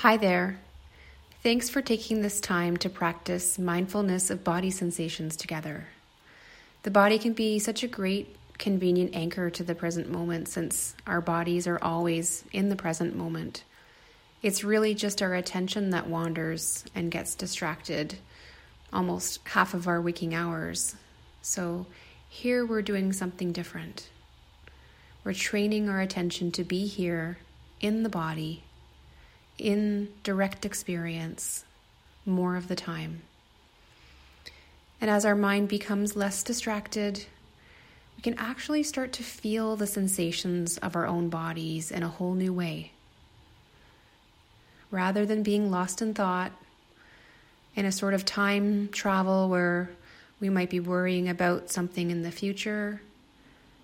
Hi there. Thanks for taking this time to practice mindfulness of body sensations together. The body can be such a great, convenient anchor to the present moment since our bodies are always in the present moment. It's really just our attention that wanders and gets distracted almost half of our waking hours. So here we're doing something different. We're training our attention to be here in the body in direct experience more of the time. And as our mind becomes less distracted, we can actually start to feel the sensations of our own bodies in a whole new way. Rather than being lost in thought, in a sort of time travel where we might be worrying about something in the future,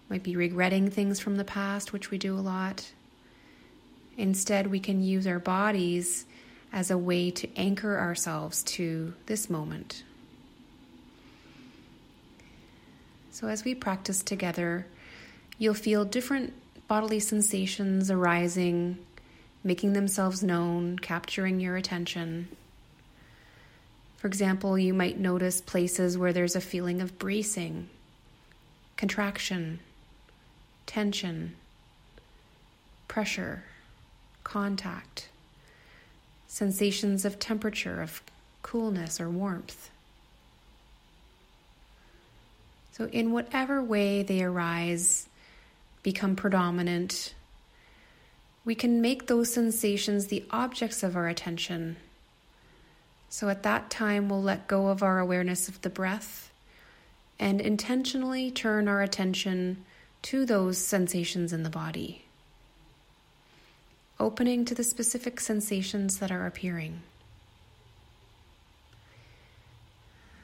might be regretting things from the past, which we do a lot, Instead, we can use our bodies as a way to anchor ourselves to this moment. So, as we practice together, you'll feel different bodily sensations arising, making themselves known, capturing your attention. For example, you might notice places where there's a feeling of bracing, contraction, tension, pressure contact, sensations of temperature, of coolness or warmth. So, in whatever way they arise, become predominant, we can make those sensations the objects of our attention. So, at that time, we'll let go of our awareness of the breath and intentionally turn our attention to those sensations in the body opening to the specific sensations that are appearing.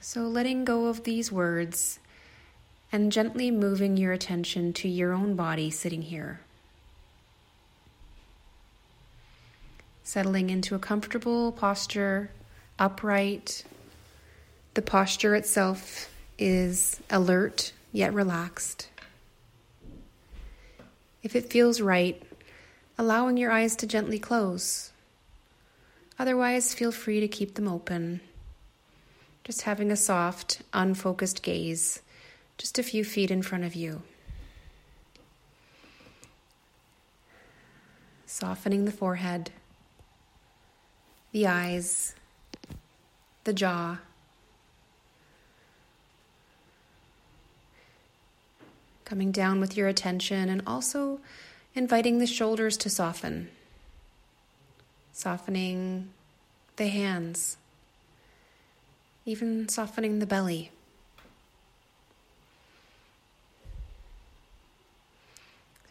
So, letting go of these words and gently moving your attention to your own body sitting here. Settling into a comfortable posture, upright. The posture itself is alert yet relaxed. If it feels right, allowing your eyes to gently close. Otherwise, feel free to keep them open. Just having a soft, unfocused gaze, just a few feet in front of you. Softening the forehead, the eyes, the jaw. Coming down with your attention and also inviting the shoulders to soften, softening the hands, even softening the belly.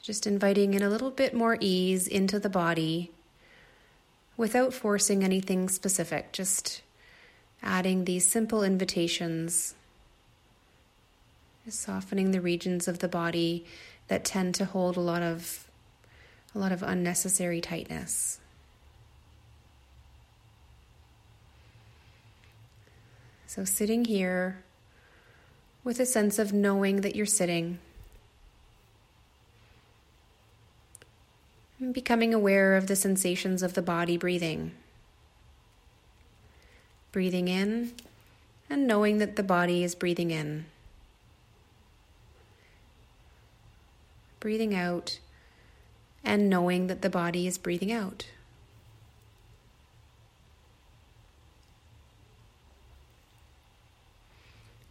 Just inviting in a little bit more ease into the body without forcing anything specific, just adding these simple invitations, softening the regions of the body that tend to hold a lot of a lot of unnecessary tightness. So, sitting here with a sense of knowing that you're sitting, and becoming aware of the sensations of the body breathing. Breathing in and knowing that the body is breathing in. Breathing out and knowing that the body is breathing out.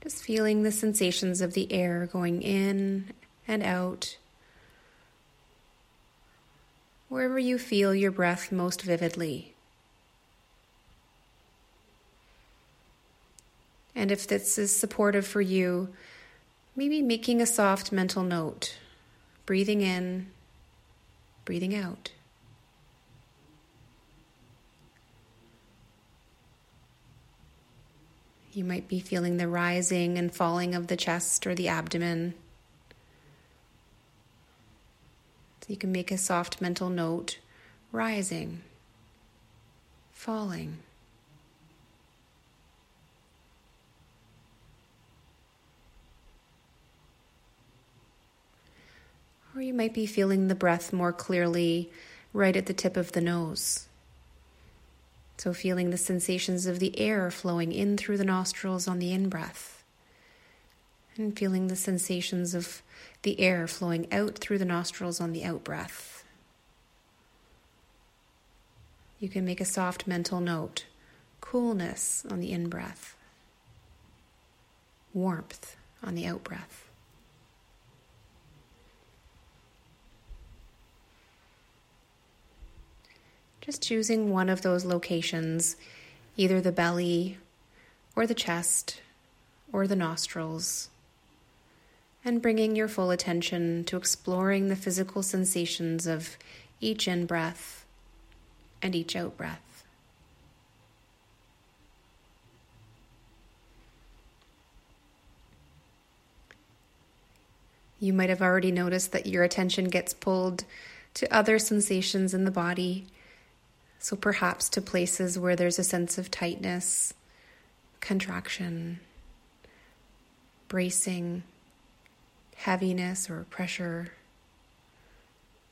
Just feeling the sensations of the air going in and out. Wherever you feel your breath most vividly. And if this is supportive for you, maybe making a soft mental note, breathing in breathing out. You might be feeling the rising and falling of the chest or the abdomen. So you can make a soft mental note rising, falling. Or you might be feeling the breath more clearly right at the tip of the nose. So, feeling the sensations of the air flowing in through the nostrils on the in breath, and feeling the sensations of the air flowing out through the nostrils on the out breath. You can make a soft mental note coolness on the in breath, warmth on the out breath. Just choosing one of those locations, either the belly or the chest or the nostrils, and bringing your full attention to exploring the physical sensations of each in breath and each out breath. You might have already noticed that your attention gets pulled to other sensations in the body so perhaps to places where there's a sense of tightness, contraction, bracing, heaviness or pressure,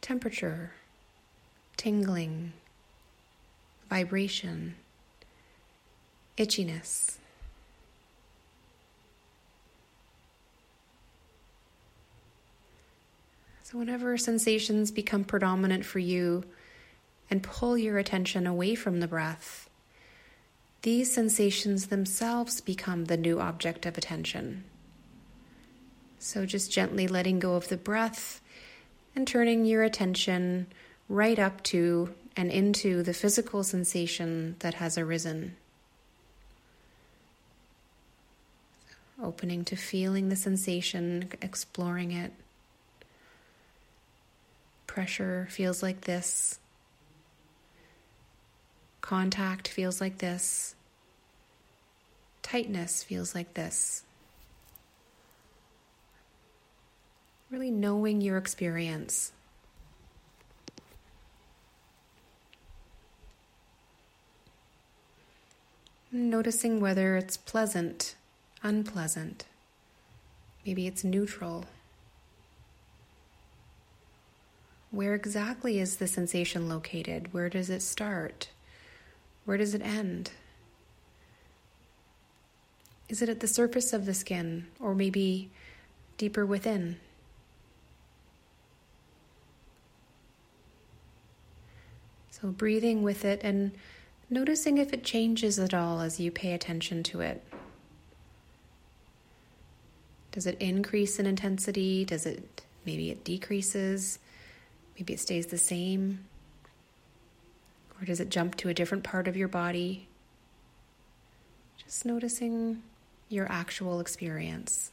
temperature, tingling, vibration, itchiness. So, whenever sensations become predominant for you, and pull your attention away from the breath, these sensations themselves become the new object of attention. So, just gently letting go of the breath and turning your attention right up to and into the physical sensation that has arisen. Opening to feeling the sensation, exploring it. Pressure feels like this. Contact feels like this. Tightness feels like this. Really knowing your experience. Noticing whether it's pleasant, unpleasant. Maybe it's neutral. Where exactly is the sensation located? Where does it start? Where does it end? Is it at the surface of the skin or maybe deeper within? So, breathing with it and noticing if it changes at all as you pay attention to it. Does it increase in intensity? Does it maybe it decreases? Maybe it stays the same? Or does it jump to a different part of your body? Just noticing your actual experience.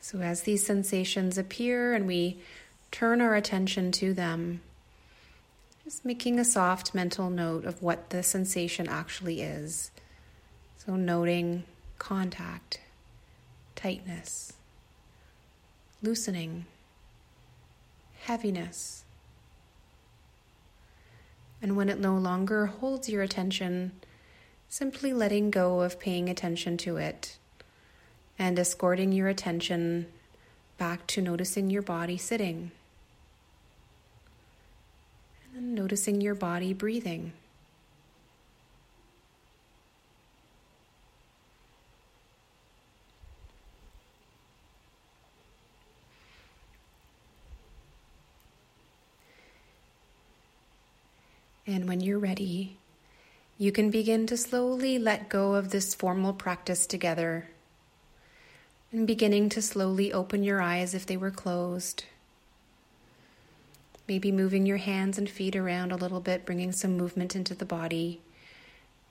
So, as these sensations appear and we turn our attention to them, just making a soft mental note of what the sensation actually is. So, noting contact, tightness, loosening, heaviness. And when it no longer holds your attention, simply letting go of paying attention to it and escorting your attention back to noticing your body sitting. And then noticing your body breathing. And when you're ready, you can begin to slowly let go of this formal practice together. And beginning to slowly open your eyes if they were closed. Maybe moving your hands and feet around a little bit, bringing some movement into the body.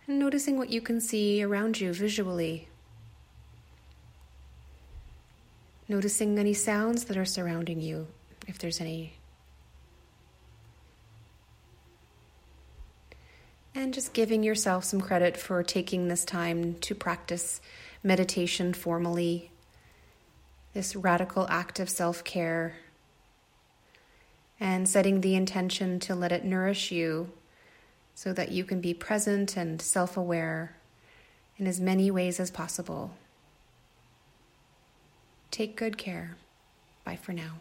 And noticing what you can see around you visually. Noticing any sounds that are surrounding you, if there's any And just giving yourself some credit for taking this time to practice meditation formally, this radical act of self care, and setting the intention to let it nourish you so that you can be present and self aware in as many ways as possible. Take good care. Bye for now.